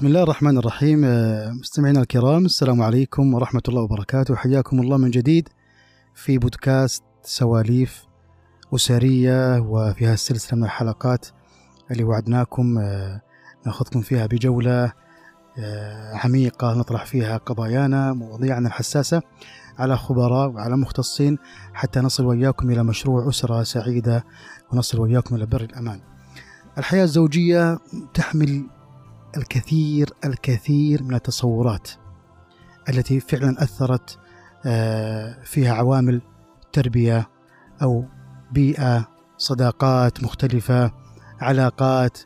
بسم الله الرحمن الرحيم آه، مستمعينا الكرام السلام عليكم ورحمة الله وبركاته. حياكم الله من جديد في بودكاست سواليف أسرية وفي هذه السلسلة من الحلقات اللي وعدناكم آه، ناخذكم فيها بجولة آه، عميقة نطرح فيها قضايانا مواضيعنا الحساسة على خبراء وعلى مختصين حتى نصل وإياكم إلى مشروع أسرة سعيدة ونصل وإياكم إلى بر الأمان. الحياة الزوجية تحمل الكثير الكثير من التصورات التي فعلا أثرت آه، فيها عوامل تربية أو بيئة صداقات مختلفة علاقات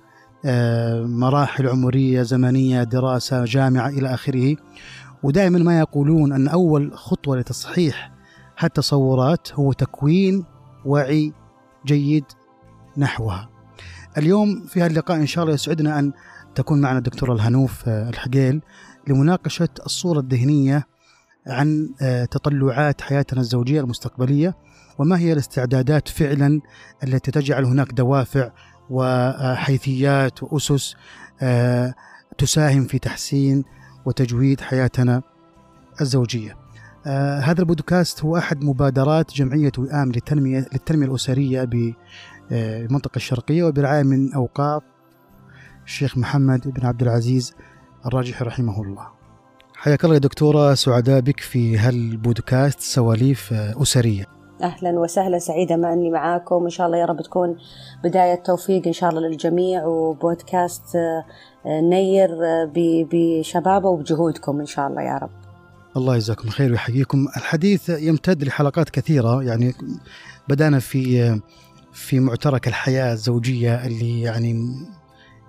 آه، مراحل عمرية زمنية دراسة جامعة إلى آخره ودائما ما يقولون أن أول خطوة لتصحيح هالتصورات هو تكوين وعي جيد نحوها. اليوم في هاللقاء إن شاء الله يسعدنا أن تكون معنا الدكتورة الهنوف آه، الحقيل لمناقشة الصورة الذهنية عن آه، تطلعات حياتنا الزوجية المستقبلية وما هي الاستعدادات فعلا التي تجعل هناك دوافع وحيثيات وأسس آه، تساهم في تحسين وتجويد حياتنا الزوجية. هذا البودكاست هو أحد مبادرات جمعية وئام للتنمية, للتنمية الأسرية بالمنطقة الشرقية وبرعاية من أوقاف الشيخ محمد بن عبد العزيز الراجحي رحمه الله. حياك الله يا دكتورة سعداء بك في هالبودكاست سواليف أسرية. أهلا وسهلا سعيدة ما أني معاكم. إن شاء الله يا رب تكون بداية توفيق إن شاء الله للجميع وبودكاست آه، نير آه، بشبابة وبجهودكم إن شاء الله يا رب. الله يجزاكم خير ويحييكم، الحديث يمتد لحلقات كثيرة يعني بدأنا في في معترك الحياة الزوجية اللي يعني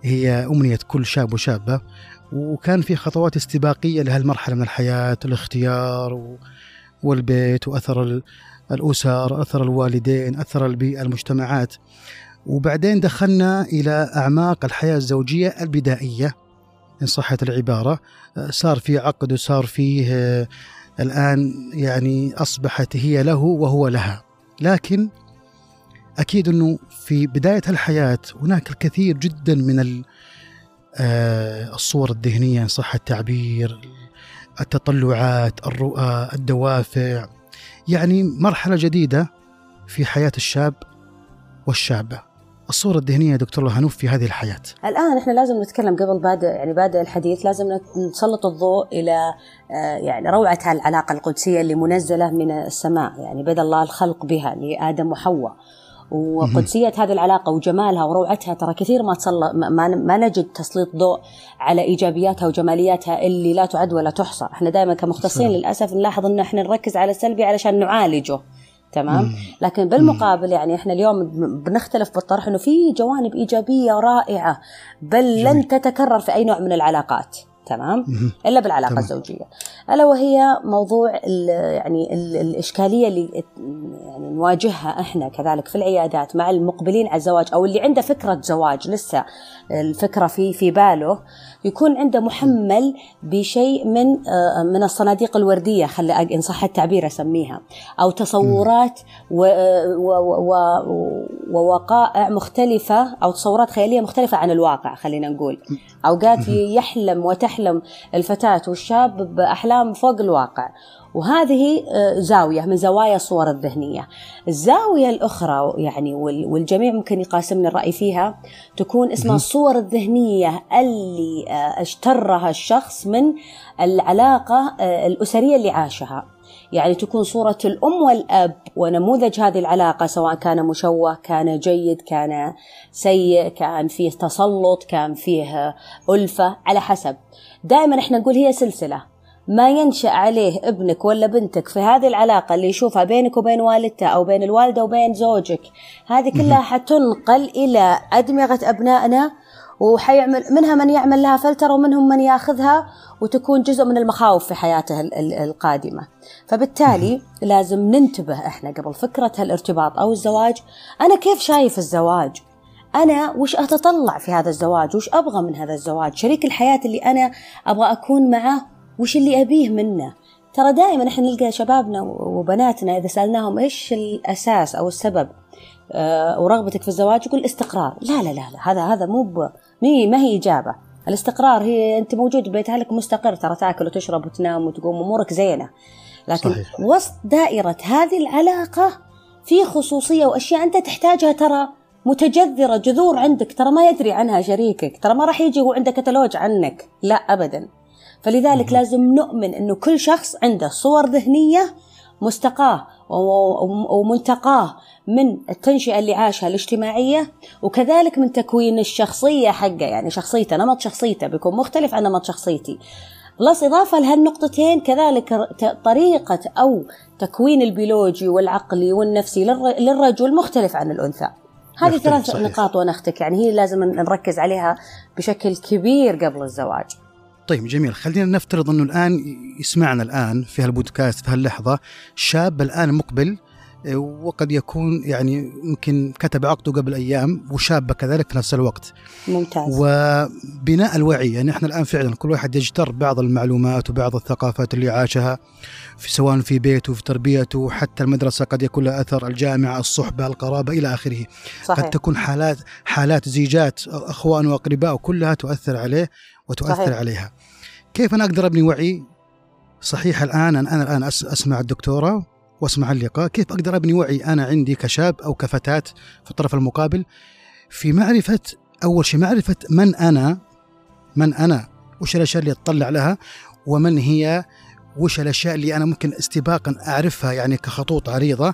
هي أمنية كل شاب وشابة وكان في خطوات استباقية لهالمرحلة من الحياة الاختيار والبيت وأثر الأسر أثر الوالدين أثر البيئة المجتمعات. وبعدين دخلنا إلى أعماق الحياة الزوجية البدائية إن صحت العبارة. صار في عقد وصار فيه الآن يعني أصبحت هي له وهو لها. لكن أكيد إنه في بداية الحياة هناك الكثير جدا من آه، الصور الذهنية ان صح التعبير التطلعات الرؤى الدوافع. يعني مرحلة جديدة في حياة الشاب والشابة. الصورة الذهنية دكتور هنوف في هذه الحياة. الآن إحنا لازم نتكلم قبل بادئ يعني بادئ الحديث لازم نسلط الضوء إلى آه، يعني روعة العلاقة القدسية اللي منزلة من السماء يعني بدأ الله الخلق بها لآدم وحواء. وقدسيه هذه العلاقة وجمالها وروعتها. ترى كثير ما تصل ما, ما نجد تسليط ضوء على إيجابياتها وجمالياتها اللي لا تعد ولا تحصى، إحنا دائما كمختصين للأسف نلاحظ إن إحنا نركز على السلبي علشان نعالجه. تمام؟ لكن بالمقابل يعني إحنا اليوم بنختلف بالطرح إنه في جوانب إيجابية رائعة بل لن تتكرر في أي نوع من العلاقات. تمام؟ إلا بالعلاقة تمام. الزوجية. ألا وهي موضوع ال يعني ال الإشكالية اللي يعني نواجهها إحنا كذلك في العيادات مع المقبلين على الزواج أو اللي عنده فكرة زواج لسه الفكرة في في باله يكون عنده محمل بشيء من آه، من الصناديق الوردية خلي إن صح التعبير أسميها أو تصورات ووقائع مختلفة أو تصورات خيالية مختلفة عن الواقع خلينا نقول. أوقات يحلم وتحلم الفتاة والشاب بأحلام فوق الواقع. وهذه آه، زاوية من زوايا الصور الذهنية. الزاوية الأخرى يعني والجميع ممكن يقاسمني الرأي فيها تكون اسمها الصور الذهنية اللي آه، اشترها الشخص من العلاقة آه، الأسرية اللي عاشها. يعني تكون صورة الأم والأب ونموذج هذه العلاقة سواء كان مشوه كان جيد كان سيء كان فيه تسلط كان فيه ألفة على حسب. دائما إحنا نقول هي سلسلة. ما ينشأ عليه ابنك ولا بنتك في هذه العلاقة اللي يشوفها بينك وبين والدته أو بين الوالدة وبين زوجك هذه كلها حتنقل إلى أدمغة أبنائنا وحيعمل منها من يعمل لها فلتر ومنهم من ياخذها وتكون جزء من المخاوف في حياته القادمة. فبالتالي لازم ننتبه إحنا قبل فكرة الارتباط أو الزواج، أنا كيف شايف الزواج؟ أنا وش أتطلع في هذا الزواج؟ وش أبغى من هذا الزواج؟ شريك الحياة اللي أنا أبغى أكون معه وش اللي أبيه منه؟ ترى دائما إحنا نلقى شبابنا وبناتنا إذا سألناهم إيش الأساس أو السبب آه ورغبتك في الزواج يقول استقرار لا لا لا, لا هذا هذا مو ما هي إجابة. الاستقرار هي أنت موجود ببيت اهلك مستقر ترى تاكل وتشرب وتنام وتقوم أمورك زينة. لكن صحيح. وسط دائرة هذه العلاقة في خصوصية وأشياء أنت تحتاجها ترى متجذرة جذور عندك ترى ما يدري عنها شريكك ترى ما راح يجي هو عنده كتالوج عنك. لا ابدا. فلذلك لازم نؤمن إنه كل شخص عنده صور ذهنية مستقاة ومنتقاه من التنشئة اللي عاشها الاجتماعية وكذلك من تكوين الشخصية حقه. يعني شخصيته نمط شخصيته بيكون مختلف عن نمط شخصيتي. plus إضافة لهالنقطتين كذلك طريقة أو تكوين البيولوجي والعقلي والنفسي للرجل مختلف عن الأنثى. هذه ثلاث. نقاط ونختك. يعني هي لازم نركز عليها بشكل كبير قبل الزواج. طيب جميل خلينا نفترض إنه الآن يسمعنا الآن في هالبودكاست في هاللحظة شاب الآن مقبل وقد يكون يعني يمكن كتب عقده قبل أيام وشابه كذلك في نفس الوقت. ممتاز. وبناء الوعي يعني إحنا الآن فعلا كل واحد يجتر بعض المعلومات وبعض الثقافات اللي عاشها في سواء في بيته في تربيته حتى المدرسة قد يكون لها أثر الجامعة الصحبة القرابة إلى آخره. صحيح. قد تكون حالات حالات زيجات أخوان وأقرباء كلها تؤثر عليه وتؤثر صحيح. عليها. كيف أنا أقدر أبني وعي؟ صحيح الآن أنا الآن أسمع الدكتورة وأسمع اللقاء. كيف أقدر أبني وعي أنا عندي كشاب أو كفتاة في الطرف المقابل في معرفة أول شيء معرفة من أنا؟ من أنا؟ وش الأشياء اللي أطلع لها؟ ومن هي؟ وش الأشياء اللي أنا ممكن استباقا أعرفها يعني كخطوط عريضة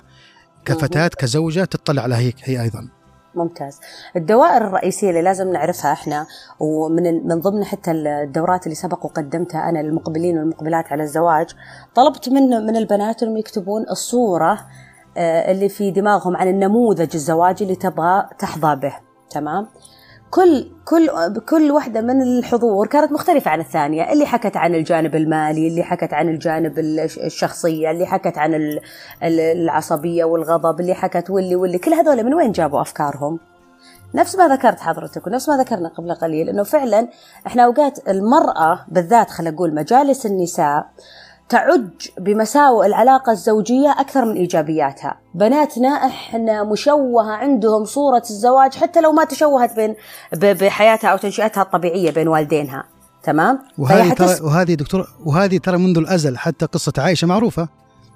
كفتاة كزوجة تطلع على هي, هي أيضا. ممتاز. الدوائر الرئيسية اللي لازم نعرفها إحنا ومن من ضمن حتى الدورات اللي سبق وقدمتها أنا للمقبلين والمقبلات على الزواج طلبت من من البنات إنهم يكتبون الصورة آه، اللي في دماغهم عن النموذج الزواجي اللي تبغى تحظى به. تمام؟ كل كل كل واحدة من الحضور كانت مختلفة عن الثانية. اللي حكت عن الجانب المالي اللي حكت عن الجانب الشخصية اللي حكت عن العصبية والغضب اللي حكت واللي واللي. كل هذول من وين جابوا أفكارهم؟ نفس ما ذكرت حضرتك ونفس ما ذكرنا قبل قليل إنه فعلا إحنا أوقات المرأة بالذات خلينا نقول مجالس النساء تعج بمساوئ العلاقة الزوجية أكثر من إيجابياتها. بناتنا إحنا مشوهة عندهم صورة الزواج حتى لو ما تشوهت بين بحياتها أو تنشئتها الطبيعية بين والدينها. تمام؟ وهذه ترى وهذه دكتور وهذه ترى منذ الأزل حتى قصة عائشة معروفة.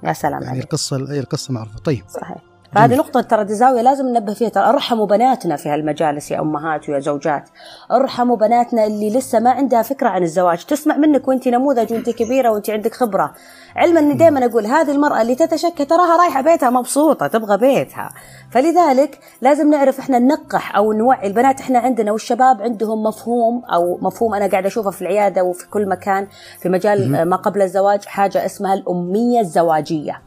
يا سلام يعني القصة هي القصة معروفة. طيب. صحيح. فهذه نقطة ترى دي زاوية لازم ننبه فيها. ترى أرحموا بناتنا في هالمجالس يا أمهات ويا زوجات. أرحموا بناتنا اللي لسه ما عندها فكرة عن الزواج. تسمع منك وأنت نموذج وأنت كبيرة وأنت عندك خبرة. علما أني دائما أقول هذه المرأة اللي تتشكى تراها رايحة بيتها مبسوطة تبغى بيتها. فلذلك لازم نعرف إحنا ننقح أو نوعي البنات. إحنا عندنا والشباب عندهم مفهوم أو مفهوم أنا قاعدة أشوفه في العيادة وفي كل مكان في مجال ما قبل الزواج حاجة اسمها الأمية الزواجية.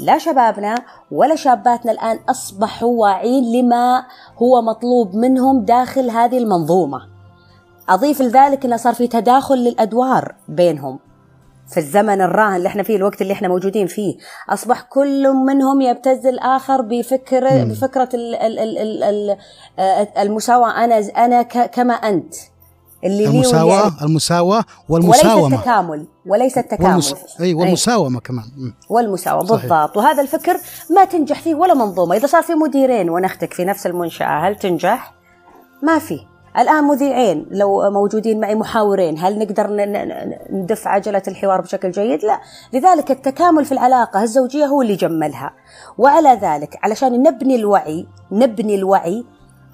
لا شبابنا ولا شاباتنا الآن أصبحوا واعين لما هو مطلوب منهم داخل هذه المنظومة. أضيف لذلك أنه صار في تداخل للأدوار بينهم. في الزمن الراهن اللي إحنا فيه الوقت اللي إحنا موجودين فيه أصبح كل منهم يبتز الآخر بفكر. بفكرة ال ال ال ال ال المساواة أنا أنا كما أنت. اللي المساواة المساواة والمساومة. وليس التكامل وليس التكامل. والمس... أي والمساومة كمان. والمساومة بالضبط. وهذا الفكر ما تنجح فيه ولا منظومة. إذا صار في مديرين ونختك في نفس المنشأة هل تنجح؟ ما في. الآن مذيعين لو موجودين معي محاورين هل نقدر ندف عجلة الحوار بشكل جيد؟ لا. لذلك التكامل في العلاقة الزوجية هو اللي جملها. وعلى ذلك علشان نبني الوعي نبني الوعي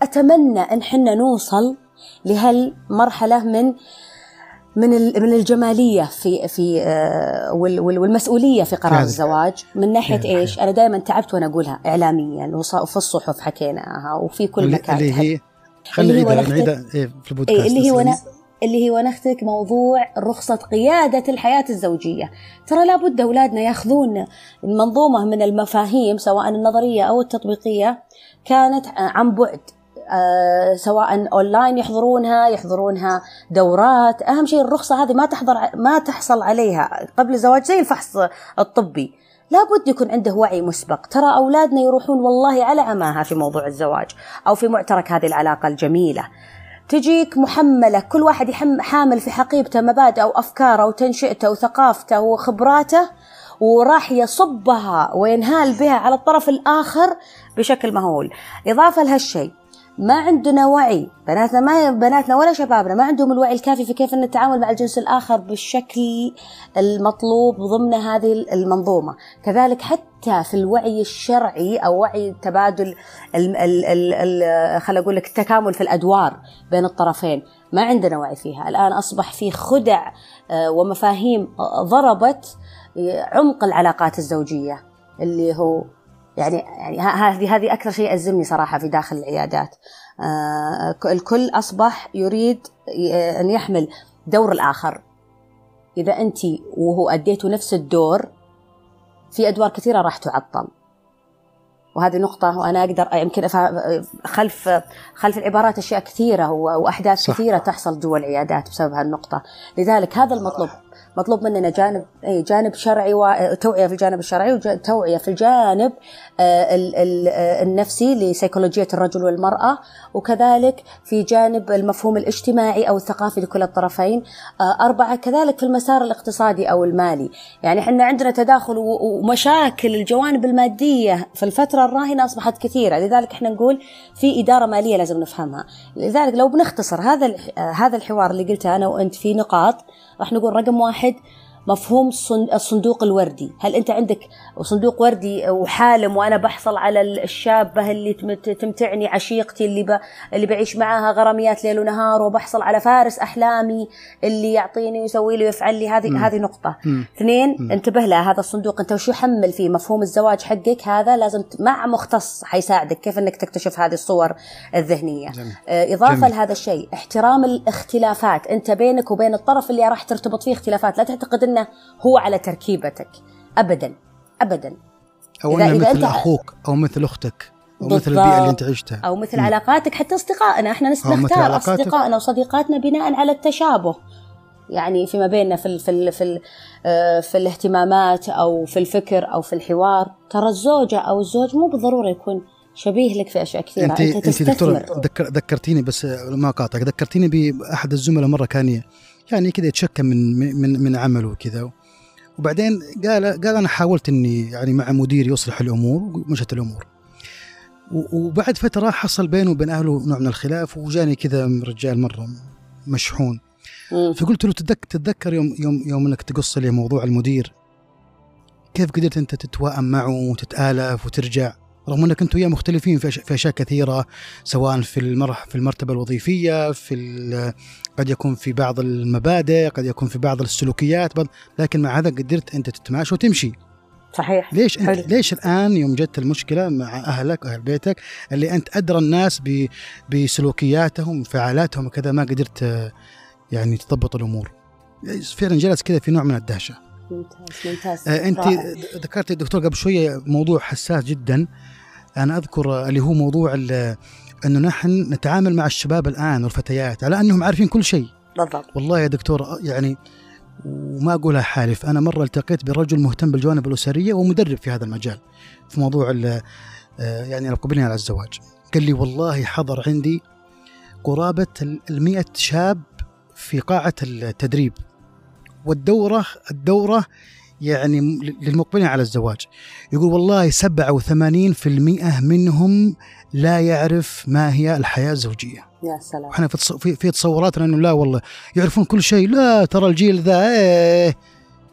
أتمنى أن حنا نوصل لهالمرحلة من من من الجمالية في في آه، والمسؤولية في قرار الزواج. من ناحية إيش؟ أنا دائما تعبت وأنا أقولها اعلاميا وفي الصحف حكيناها وفي كل مكان. اللي هي خلينا نعيدها نعيدها إيه، في البودكاست إيه اللي هي ون... اللي هي ونختك موضوع رخصة قيادة الحياة الزوجية. ترى لابد أولادنا يأخذون المنظومة من المفاهيم سواء النظرية أو التطبيقية كانت عن بعد. سواء اونلاين يحضرونها يحضرونها دورات. أهم شيء الرخصة هذه ما تحضر ما تحصل عليها قبل الزواج زي الفحص الطبي. لابد يكون عنده وعي مسبق. ترى أولادنا يروحون والله على عماها في موضوع الزواج أو في معترك هذه العلاقة الجميلة. تجيك محملة كل واحد حامل في حقيبته مبادئ وأفكاره وتنشئته وثقافته وخبراته وراح يصبها وينهال بها على الطرف الآخر بشكل مهول. إضافة لهالشيء ما عندنا وعي. بناتنا ما بناتنا ولا شبابنا ما عندهم الوعي الكافي في كيف نتعامل مع الجنس الآخر بالشكل المطلوب ضمن هذه المنظومة. كذلك حتى في الوعي الشرعي أو وعي تبادل خلينا أقول لك التكامل في الأدوار بين الطرفين. ما عندنا وعي فيها. الآن أصبح في خدع آه، ومفاهيم ضربت عمق العلاقات الزوجية اللي هو يعني يعني هذه هذه أكثر شيء ازمني صراحة في داخل العيادات. آه الكل أصبح يريد أن يحمل دور الآخر. إذا أنت وهو أديتوا نفس الدور في أدوار كثيرة راح تعطل. وهذه نقطة وأنا أقدر يمكن خلف خلف العبارات أشياء كثيرة وأحداث صح. كثيرة تحصل جوا العيادات بسبب هالنقطة. لذلك هذا المطلوب. مطلوب مننا جانب اي جانب شرعي وتوعيه في الجانب الشرعي وتوعيه في الجانب آه، آه، النفسي لسيكولوجية الرجل والمرأة وكذلك في جانب المفهوم الاجتماعي أو الثقافي لكل الطرفين. آه، أربعة كذلك في المسار الاقتصادي أو المالي. يعني إحنا عندنا تداخل ومشاكل الجوانب المادية في الفترة الراهنة أصبحت كثيرة. لذلك إحنا نقول في إدارة مالية لازم نفهمها. لذلك لو بنختصر هذا هذا الحوار اللي قلته أنا وأنت في نقاط راح نقول رقم واحد. مفهوم الصندوق الوردي. هل أنت عندك صندوق وردي وحالم وأنا بحصل على الشابة اللي تمتعني عشيقتي اللي ب... اللي بعيش معاها غراميات ليل ونهار وبحصل على فارس أحلامي اللي يعطيني ويسوي لي ويفعل لي هذه هذه نقطة. اثنين. انتبه لها هذا الصندوق. أنت وش يحمل فيه؟ مفهوم الزواج حقك هذا لازم مع مختص حيساعدك. كيف أنك تكتشف هذه الصور الذهنية؟ جميل. آه، إضافة جميل. لهذا الشيء احترام الاختلافات. أنت بينك وبين الطرف اللي راح ترتبط فيه اختلافات. لا تعتقد إن إنه هو على تركيبتك. ابدا ابدا. أو إنه مثل أخوك أو مثل أختك أو مثل البيئة اللي أنت عشتها. أو مثل م. علاقاتك حتى أصدقائنا. إحنا نختار أصدقائنا وصديقاتنا بناء على التشابه. يعني فيما بيننا في ال في ال في, ال آه، في الاهتمامات أو في الفكر أو في الحوار. ترى الزوجه أو الزوج مو بالضرورة يكون شبيه لك في أشياء كثيرة. انت, أنت, أنت دكتور ذكر ذكرتيني بس ما قاطعك. ذكرتيني بأحد الزملاء مرة كان يعني كذا يتشكى من من من عمله وكذا. وبعدين قال قال أنا حاولت إني يعني مع مديري يصلح الأمور ومشت الأمور. وبعد فترة حصل بينه وبين أهله نوع من الخلاف وجاني كذا رجال مرة مشحون. فقلت له تتذكر يوم يوم يوم إنك تقص لي موضوع المدير؟ كيف قدرت أنت تتوائم معه وتتآلف وترجع؟ رغم أنك أنتم وياه مختلفين في أشياء كثيرة سواء في المرح في المرتبة الوظيفية في قد يكون في بعض المبادئ قد يكون في بعض السلوكيات لكن مع هذا قدرت أنت تتماشى وتمشي. صحيح. ليش أنت ليش الآن يوم جت المشكلة مع أهلك وأهل بيتك اللي أنت أدرى الناس بسلوكياتهم وفعالاتهم وكذا ما قدرت يعني تضبط الأمور؟ فعلا جلس كذا في نوع من الدهشة. ممتاز ممتاز. آه أنت ذكرت الدكتور قبل شوية موضوع حساس جدا. أنا أذكر اللي هو موضوع أنه نحن نتعامل مع الشباب الآن والفتيات على أنهم عارفين كل شيء. بالضبط. والله يا دكتور يعني وما أقولها حالف أنا مرة التقيت برجل مهتم بالجوانب الأسرية ومدرب في هذا المجال في موضوع آه، يعني القبلين على الزواج. قال لي والله حضر عندي قرابة ال شاب في قاعة التدريب. والدورة الدورة يعني للمقبلين على الزواج. يقول والله 87% منهم لا يعرف ما هي الحياة الزوجية. يا سلام. إحنا في في تصوراتنا إنه لا والله يعرفون كل شيء. لا ترى الجيل ذا إيه.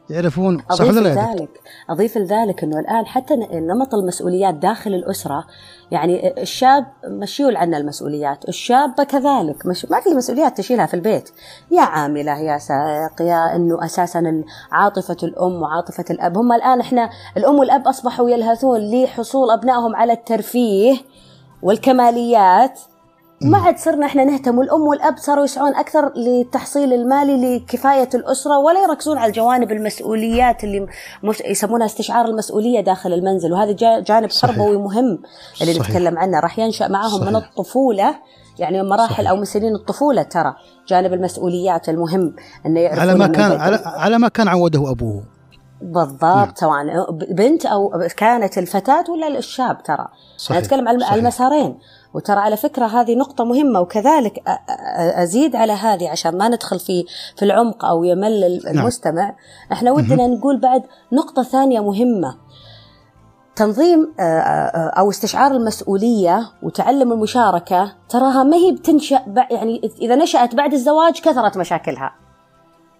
يعرفون صح أضيف لذلك أضيف لذلك أنه الآن حتى نمط المسؤوليات داخل الأسرة يعني الشاب مشيول عنا المسؤوليات الشابة كذلك مش ما في مسؤوليات تشيلها في البيت. يا عاملة يا سائق يا أنه أساسا عاطفة الأم وعاطفة الأب. هم الآن إحنا الأم والأب أصبحوا يلهثون لحصول أبنائهم على الترفيه والكماليات. ما عاد صرنا إحنا نهتم والأم والأب صاروا يسعون أكثر للتحصيل المالي لكفاية الأسرة ولا يركزون على الجوانب المسؤوليات اللي يسمونها استشعار المسؤولية داخل المنزل وهذا جانب تربوي مهم اللي صحيح. نتكلم عنه راح ينشأ معهم صحيح. من الطفولة يعني من مراحل صحيح. أو من سنين الطفولة ترى جانب المسؤوليات المهم إنه يعرفون على ما كان على, على ما كان عوده أبوه بالضبط نعم. سواء بنت أو كانت الفتاة ولا الشاب ترى صحيح. أنا اتكلم عن المسارين وترى على فكرة هذه نقطة مهمة وكذلك أزيد على هذه عشان ما ندخل في في العمق أو يمل نعم. المستمع نعم. إحنا ودنا نقول بعد نقطة ثانية مهمة تنظيم أو استشعار المسؤولية وتعلم المشاركة تراها ما هي بتنشأ يعني إذا نشأت بعد الزواج كثرت مشاكلها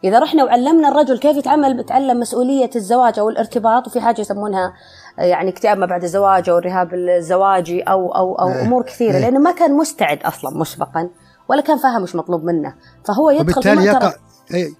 إذا رحنا وعلمنا الرجل كيف يتعامل بتعلم مسؤولية الزواج أو الارتباط وفي حاجة يسمونها يعني اكتئاب ما بعد الزواج أو الرهاب الزواجي أو أو أو إيه، أمور كثيرة إيه. لأنه ما كان مستعد أصلا مسبقا ولا كان فاهم وش مطلوب منه فهو يدخل وبالتالي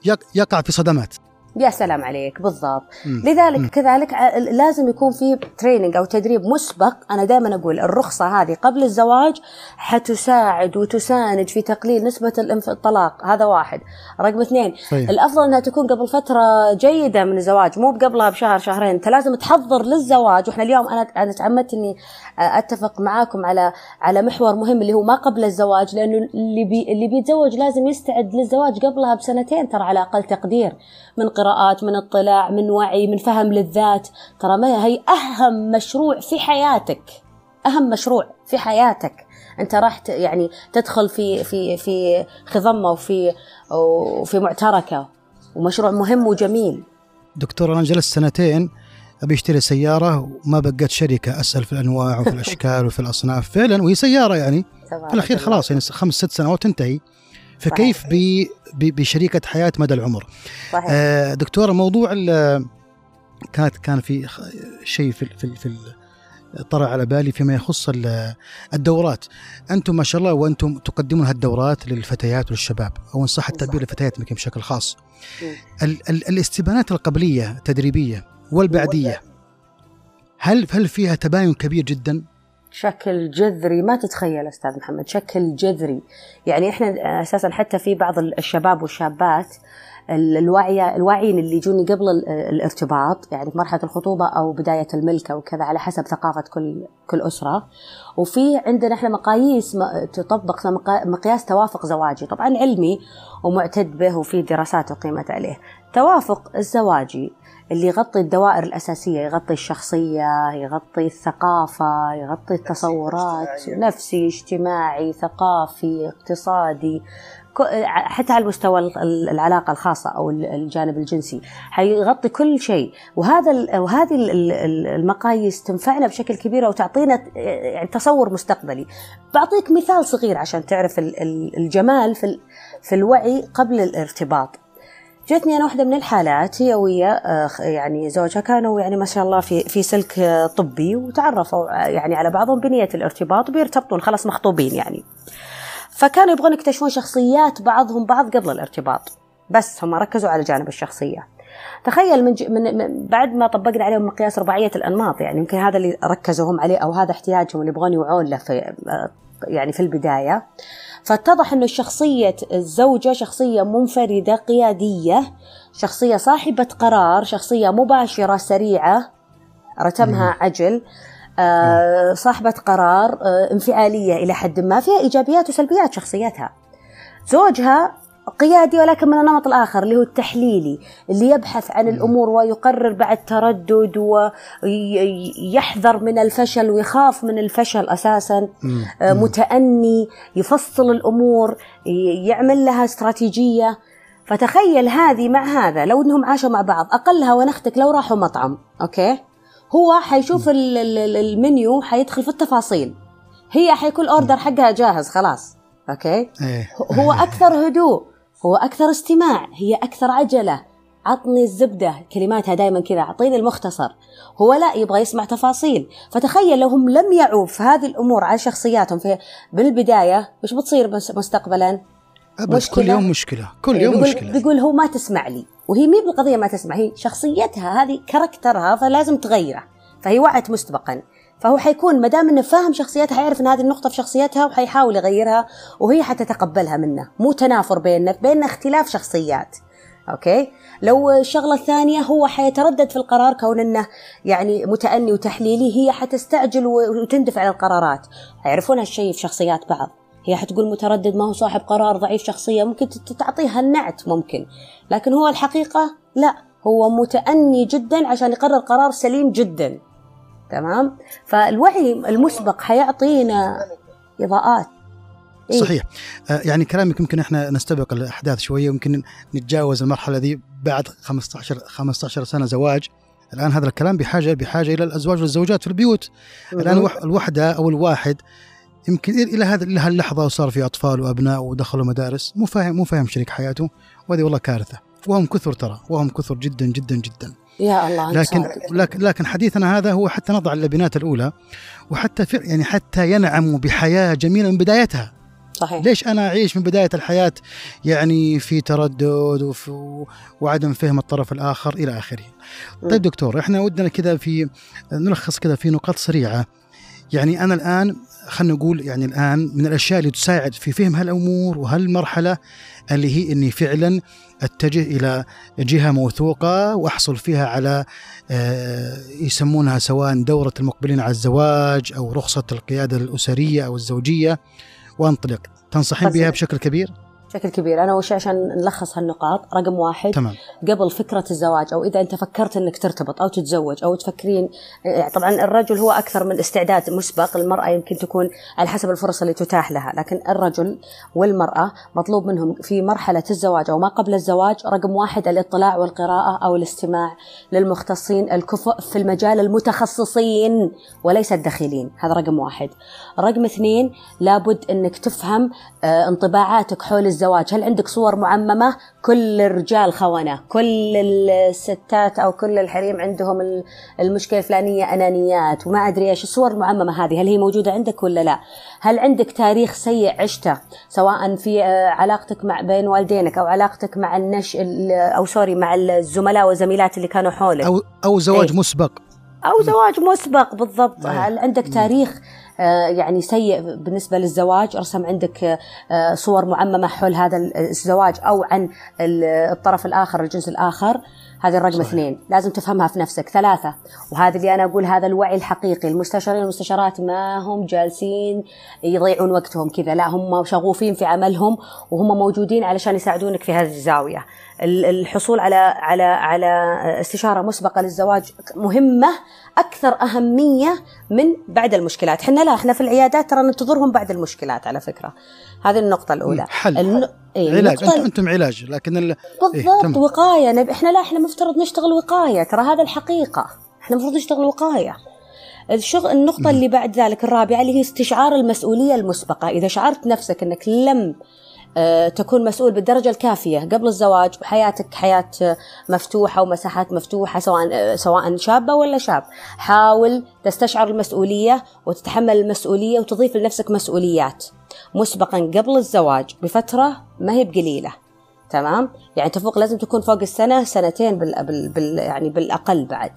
يقع يقع في صدمات يا سلام عليك بالضبط مم. لذلك مم. كذلك لازم يكون في تريننج أو تدريب مسبق أنا دائما أقول الرخصة هذه قبل الزواج حتساعد وتساند في تقليل نسبة الطلاق هذا واحد رقم اثنين صحيح. الأفضل إنها تكون قبل فترة جيدة من الزواج مو قبلها بشهر شهرين أنت لازم تحضر للزواج وإحنا اليوم أنا أنا تعمدت إني أتفق معاكم على على محور مهم اللي هو ما قبل الزواج لأنه اللي بي اللي بيتزوج لازم يستعد للزواج قبلها بسنتين ترى على أقل تقدير من قراءات من اطلاع من وعي من فهم للذات. ترى ما هي أهم مشروع في حياتك. أهم مشروع في حياتك. أنت راح يعني تدخل في في في خضمة وفي وفي معتركة. ومشروع مهم وجميل. دكتور أنا جلست سنتين أبي أشتري سيارة وما بقت شركة. أسأل في الأنواع وفي الأشكال وفي الأصناف. فعلا وهي سيارة يعني. في الأخير خلاص يعني خمس ست سنوات تنتهي. فكيف بشريكة حياة مدى العمر؟ صحيح. آه دكتوره موضوع كانت كان في شيء في في, في طرأ على بالي فيما يخص الدورات. أنتم ما شاء الله وأنتم تقدمون هالدورات للفتيات والشباب أو إن صح التعبير للفتيات يمكن بشكل خاص. ال ال الاستبانات القبلية التدريبية والبعدية هل هل فيها تباين كبير جدا؟ شكل جذري ما تتخيل أستاذ محمد شكل جذري. يعني إحنا أساسا حتى في بعض الشباب والشابات الوعي الواعيين اللي يجوني قبل الارتباط يعني في مرحلة الخطوبة أو بداية الملكة وكذا على حسب ثقافة كل كل أسرة. وفي عندنا إحنا مقاييس تطبق مقياس توافق زواجي. طبعا علمي ومعتد به وفي دراسات أقيمت عليه. توافق الزواجي اللي يغطي الدوائر الأساسية يغطي الشخصية يغطي الثقافة يغطي التصورات نفسي اجتماعي ثقافي اقتصادي حتى على مستوى العلاقة الخاصة أو الجانب الجنسي. حيغطي كل شيء. وهذا وهذه المقاييس تنفعنا بشكل كبير وتعطينا يعني تصور مستقبلي. بعطيك مثال صغير عشان تعرف الجمال في في الوعي قبل الارتباط. جتني أنا واحدة من الحالات هي ويا آه، يعني زوجها كانوا يعني ما شاء الله في في سلك آه، طبي وتعرفوا آه، يعني على بعضهم بنية الارتباط وبيرتبطون خلاص مخطوبين يعني. فكانوا يبغون يكتشفون شخصيات بعضهم بعض قبل الارتباط بس هم ركزوا على جانب الشخصية. تخيل من, من, من بعد ما طبقنا عليهم مقياس رباعية الأنماط يعني يمكن هذا اللي ركزوا هم عليه أو هذا احتياجهم اللي يبغون يوعون له في يعني في البداية. فاتضح أن شخصية الزوجة شخصية منفردة قيادية شخصية صاحبة قرار شخصية مباشرة سريعة رتمها عجل آه صاحبة قرار آه انفعالية إلى حد ما فيها إيجابيات وسلبيات شخصيتها. زوجها قيادي ولكن من النمط الآخر اللي هو التحليلي اللي يبحث عن الأمور ويقرر بعد تردد ويحذر من الفشل ويخاف من الفشل أساسا آه، متأني يفصل الأمور يعمل لها استراتيجية. فتخيل هذه مع هذا لو إنهم عاشوا مع بعض أقلها ونختك لو راحوا مطعم أوكي؟ هو حيشوف المنيو حيدخل في التفاصيل. هي حيكون ال order حقها جاهز خلاص أوكي؟ إيه. هو أكثر هدوء. هو أكثر استماع هي أكثر عجلة. عطني الزبدة. كلماتها دائما كذا أعطيني المختصر. هو لا يبغى يسمع تفاصيل. فتخيل لو هم لم يعوا في هذه الأمور على شخصياتهم في بالبداية وش بتصير مستقبلا؟ بس كل يوم مشكلة. كل يوم بيقول مشكلة. بيقول هو ما تسمع لي. وهي مي بالقضية ما تسمع هي شخصيتها هذه كاركترها فلازم تغيره. فهي وعت مسبقا. فهو حيكون ما دام إنه فاهم شخصيتها حيعرف إن هذه النقطة في شخصيتها وحيحاول يغيرها وهي حتتقبلها منه. مو تنافر بيننا بيننا اختلاف شخصيات. أوكي؟ لو الشغلة الثانية هو حيتردد في القرار كون إنه يعني متأني وتحليلي هي حتستعجل وتندفع على القرارات. يعرفون هالشيء في شخصيات بعض. هي حتقول متردد ما هو صاحب قرار ضعيف شخصية ممكن تعطيها النعت ممكن. لكن هو الحقيقة لا هو متأني جدا عشان يقرر قرار سليم جدا. تمام؟ فالوعي المسبق حيعطينا إضاءات. إيه؟ صحيح. آه يعني كلامك يمكن إحنا نستبق الأحداث شوية يمكن نتجاوز المرحلة دي بعد 15 15 سنة زواج. الآن هذا الكلام بحاجه بحاجة إلى الأزواج والزوجات في البيوت. الآن الوحدة أو الواحد يمكن إلى هذا إلى هاللحظة وصار في أطفال وأبناء ودخلوا مدارس مو فاهم مو فاهم شريك حياته وهذه والله كارثة. وهم كثر ترى وهم كثر جدا جدا جدا. يا الله لكن. لكن لكن حديثنا هذا هو حتى نضع اللبنات الأولى وحتى يعني حتى ينعموا بحياة جميلة من بدايتها صحيح ليش أنا أعيش من بداية الحياة يعني في تردد وفي وعدم فهم الطرف الآخر إلى آخره. طيب دكتور إحنا ودنا كذا في نلخص كذا في نقاط سريعة يعني أنا الآن خلينا نقول يعني الآن من الأشياء اللي تساعد في فهم هالأمور وهالمرحلة اللي هي إني فعلا أتجه إلى جهة موثوقة وأحصل فيها على آه، يسمونها سواء دورة المقبلين على الزواج أو رخصة القيادة الأسرية أو الزوجية. وأنطلق. تنصحين بها بشكل كبير؟ بشكل كبير. أنا وش عشان نلخص هالنقاط رقم واحد تمام. قبل فكرة الزواج أو إذا أنت فكرت أنك ترتبط أو تتزوج أو تفكرين يعني طبعا الرجل هو أكثر من استعداد مسبق المرأة يمكن تكون على حسب الفرص اللي تتاح لها لكن الرجل والمرأة مطلوب منهم في مرحلة الزواج أو ما قبل الزواج رقم واحد الاطلاع والقراءة أو الاستماع للمختصين الكفء في المجال المتخصصين وليس الدخيلين هذا رقم واحد. رقم اثنين لابد أنك تفهم آه، انطباعاتك حول الزواج هل عندك صور معممة؟ كل الرجال خونة كل الستات أو كل الحريم عندهم ال- المشكلة الفلانية أنانيات وما أدري إيش. الصور المعممة هذه هل هي موجودة عندك ولا لا؟ هل عندك تاريخ سيء عشته سواء في آه، علاقتك مع بين والدينك أو علاقتك مع النش ال- أو سوري مع الزملاء والزميلات اللي كانوا حولك؟ أو أو زواج إيه. مسبق. أو زواج مسبق بالضبط. أيه. هل عندك تاريخ آه، يعني سيء بالنسبة للزواج. رسم عندك آه، صور معممة حول هذا الزواج أو عن ال- الطرف الآخر الجنس الآخر. هذه الرقم صحيح. اثنين. لازم تفهمها في نفسك. ثلاثة. وهذا اللي أنا أقول هذا الوعي الحقيقي. المستشارين والمستشارات ما هم جالسين يضيعون وقتهم كذا. لا هم شغوفين في عملهم وهم موجودين علشان يساعدونك في هذه الزاوية. ال- الحصول على على على استشارة مسبقة للزواج مهمة أكثر أهمية من بعد المشكلات. إحنا لا إحنا في العيادات ترى ننتظرهم بعد المشكلات على فكرة. هذه النقطة الأولى. حل. الن... إيه علاج النقطة أنتم أنتم علاج لكن ال... بالضبط تمام. وقاية. نب... إحنا لا إحنا مفترض نشتغل وقاية. ترى هذا الحقيقة. إحنا المفروض نشتغل وقاية. الشغل النقطة اللي بعد ذلك الرابعة اللي هي استشعار المسؤولية المسبقة، إذا شعرت نفسك أنك لم تكون مسؤول بالدرجة الكافية قبل الزواج وحياتك حياة آه، مفتوحة ومساحات مفتوحة سواء آه، سواء شابة ولا شاب، حاول تستشعر المسؤولية وتتحمل المسؤولية وتضيف لنفسك مسؤوليات. مسبقا قبل الزواج بفترة ما هي بقليلة. تمام؟ يعني تفوق لازم تكون فوق السنة سنتين بال, بال, بال يعني بالأقل بعد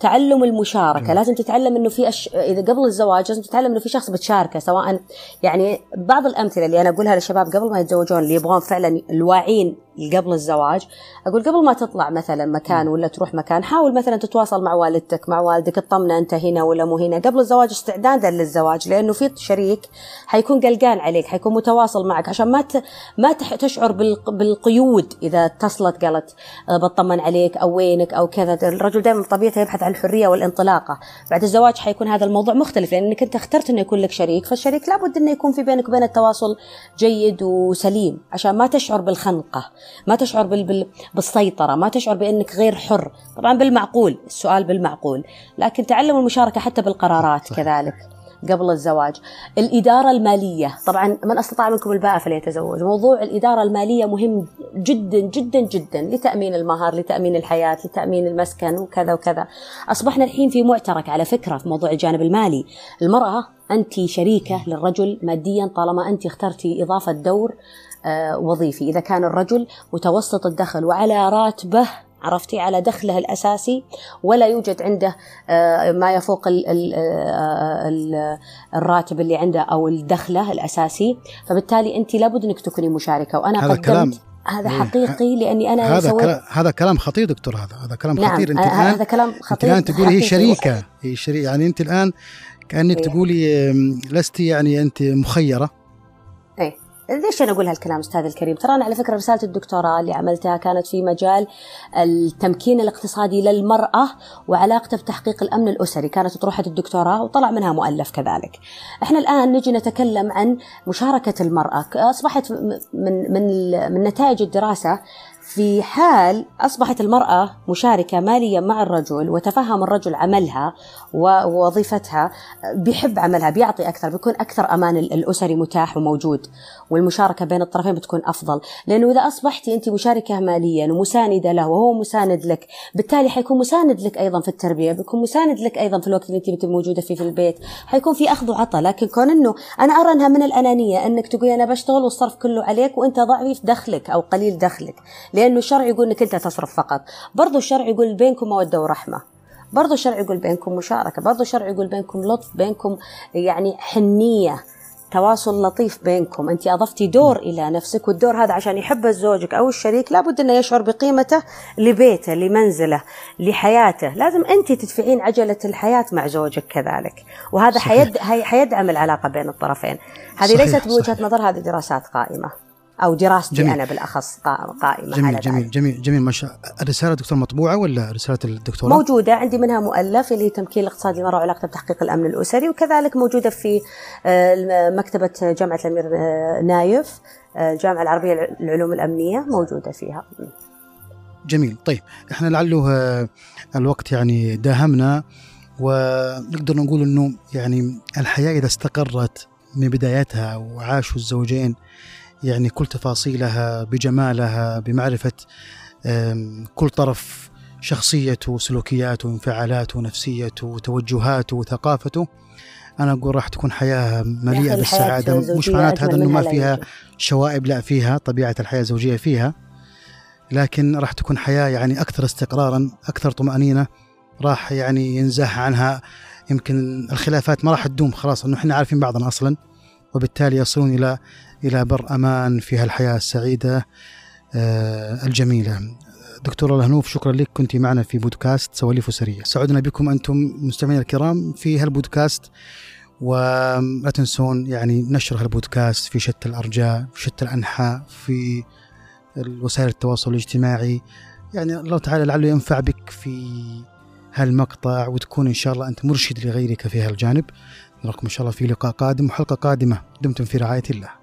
تعلم المشاركة لازم تتعلم إنه في أش... إذا قبل الزواج لازم تتعلم إنه في شخص بتشاركه سواء يعني بعض الأمثلة اللي أنا أقولها للشباب قبل ما يتزوجون اللي يبغون فعلا الواعين قبل الزواج أقول قبل ما تطلع مثلا مكان ولا تروح مكان حاول مثلا تتواصل مع والدتك مع والدك تطمنه أنت هنا ولا مو هنا قبل الزواج استعدادا للزواج لأنه في شريك حيكون قلقان عليك حيكون متواصل معك عشان ما ت... ما. تشعر بال... بالقيود إذا اتصلت قالت آه، بطمن عليك أو وينك أو كذا. الرجل دائما بطبيعته يبحث عن الحرية والانطلاقة. بعد الزواج حيكون هذا الموضوع مختلف لانك أنت اخترت إنه يكون لك شريك فالشريك لابد إنه يكون في بينك وبين التواصل جيد وسليم عشان ما تشعر بالخنقة ما تشعر بال... بال... بالسيطرة ما تشعر بإنك غير حر. طبعا بالمعقول السؤال بالمعقول لكن تعلم المشاركة حتى بالقرارات صحيح. كذلك. قبل الزواج. الإدارة المالية طبعا من أستطاع منكم الباءة فليتزوج. موضوع الإدارة المالية مهم جدا جدا جدا لتأمين المهر لتأمين الحياة لتأمين المسكن وكذا وكذا. أصبحنا الحين في معترك على فكرة في موضوع الجانب المالي. المرأة أنت شريكة للرجل ماديا طالما أنت اخترتي إضافة دور آه، وظيفي. إذا كان الرجل متوسط الدخل وعلى راتبه عرفتي على دخله الأساسي ولا يوجد عنده آه، ما يفوق آه، ال الراتب اللي عنده أو الدخله الأساسي. فبالتالي أنت لابد أنك تكوني مشاركة. وأنا هذا قدمت كلام- هذا إيه، حقيقي لأني أنا هذا سويت كلام هذا كلام خطير دكتور هذا هذا كلام نعم خطير. أنت آه، الآن هذا كلام أنت خطير الآن تقولي هي. شريكة هي شريكه يعني أنت الآن كأنك إيه. تقولي لست يعني أنت مخيرة. ليش أنا أقول هالكلام أستاذ الكريم؟ ترى أنا على فكرة رسالة الدكتوراه اللي عملتها كانت في مجال التمكين الاقتصادي للمرأة وعلاقته بتحقيق الأمن الأسري، كانت اطروحه الدكتوراه وطلع منها مؤلف كذلك. إحنا الآن نجي نتكلم عن مشاركة المرأة، أصبحت من من من نتائج الدراسة في حال أصبحت المرأة مشاركة ماليا مع الرجل وتفهم الرجل عملها ووظيفتها بيحب عملها بيعطي أكثر بيكون أكثر أمان الأسري متاح وموجود والمشاركة بين الطرفين بتكون أفضل. لأنه إذا أصبحتي أنت مشاركة ماليا ومساندة له وهو مساند لك بالتالي حيكون مساند لك أيضا في التربية بيكون مساند لك أيضا في الوقت اللي أنت موجودة فيه في البيت. حيكون في أخذ وعطاء لكن كون أنه أنا أرى أنها من الأنانية أنك تقولي أنا بشتغل والصرف كله عليك وأنت ضعيف دخلك أو قليل دخلك. لأنه الشرع يقول أنك أنت تصرف فقط. برضو الشرع يقول بينكم مودة ورحمة. برضو الشرع يقول بينكم مشاركة. برضو الشرع يقول بينكم لطف بينكم يعني حنية. تواصل لطيف بينكم. أنت أضفتي دور إلى نفسك والدور هذا عشان يحب زوجك أو الشريك لابد أنه يشعر بقيمته لبيته لمنزله لحياته. لازم أنت تدفعين عجلة الحياة مع زوجك كذلك. وهذا حيد حيدعم العلاقة بين الطرفين. هذه ليست بوجهة نظر هذه دراسات قائمة. أو دراستي جميل. أنا بالأخص قائمة جميل على جميل جميل جميل ما شاء الرسالة دكتور مطبوعة ولا رسالة الدكتوراه؟ موجودة عندي منها مؤلف اللي هي تمكين الاقتصاد للمراه وعلاقته بتحقيق الأمن الأسري وكذلك موجودة في آه، مكتبة جامعة الأمير آه، نايف آه، الجامعة العربية للعلوم الأمنية موجودة فيها. جميل طيب إحنا لعله الوقت يعني داهمنا ونقدر نقول إنه يعني الحياة إذا استقرت من بدايتها وعاشوا الزوجين يعني كل تفاصيلها بجمالها بمعرفة كل طرف شخصيته وسلوكياته وانفعالاته ونفسيته وتوجهاته وثقافته أنا أقول راح تكون حياة مليئة بالسعادة. مش معناتها هذا أنه ما فيها شوائب لا فيها طبيعة الحياة الزوجية فيها. لكن راح تكون حياة يعني أكثر استقرارا أكثر طمأنينة. راح يعني ينزاح عنها. يمكن الخلافات ما راح تدوم خلاص انه إحنا عارفين بعضنا أصلا. وبالتالي يصلون إلى إلى بر أمان في هالحياة السعيدة آه، الجميلة. دكتورة الهنوف شكرا لك. كنت معنا في بودكاست سواليف أسرية. سعدنا بكم أنتم مستمعينا الكرام في هالبودكاست ولا تنسون يعني نشر هالبودكاست في شتى الأرجاء في شتى الأنحاء في وسائل التواصل الاجتماعي. يعني الله تعالى لعله ينفع بك في هالمقطع وتكون إن شاء الله أنت مرشد لغيرك في هالجانب. نراكم إن شاء الله في لقاء قادم وحلقة قادمة دمتم في رعاية الله.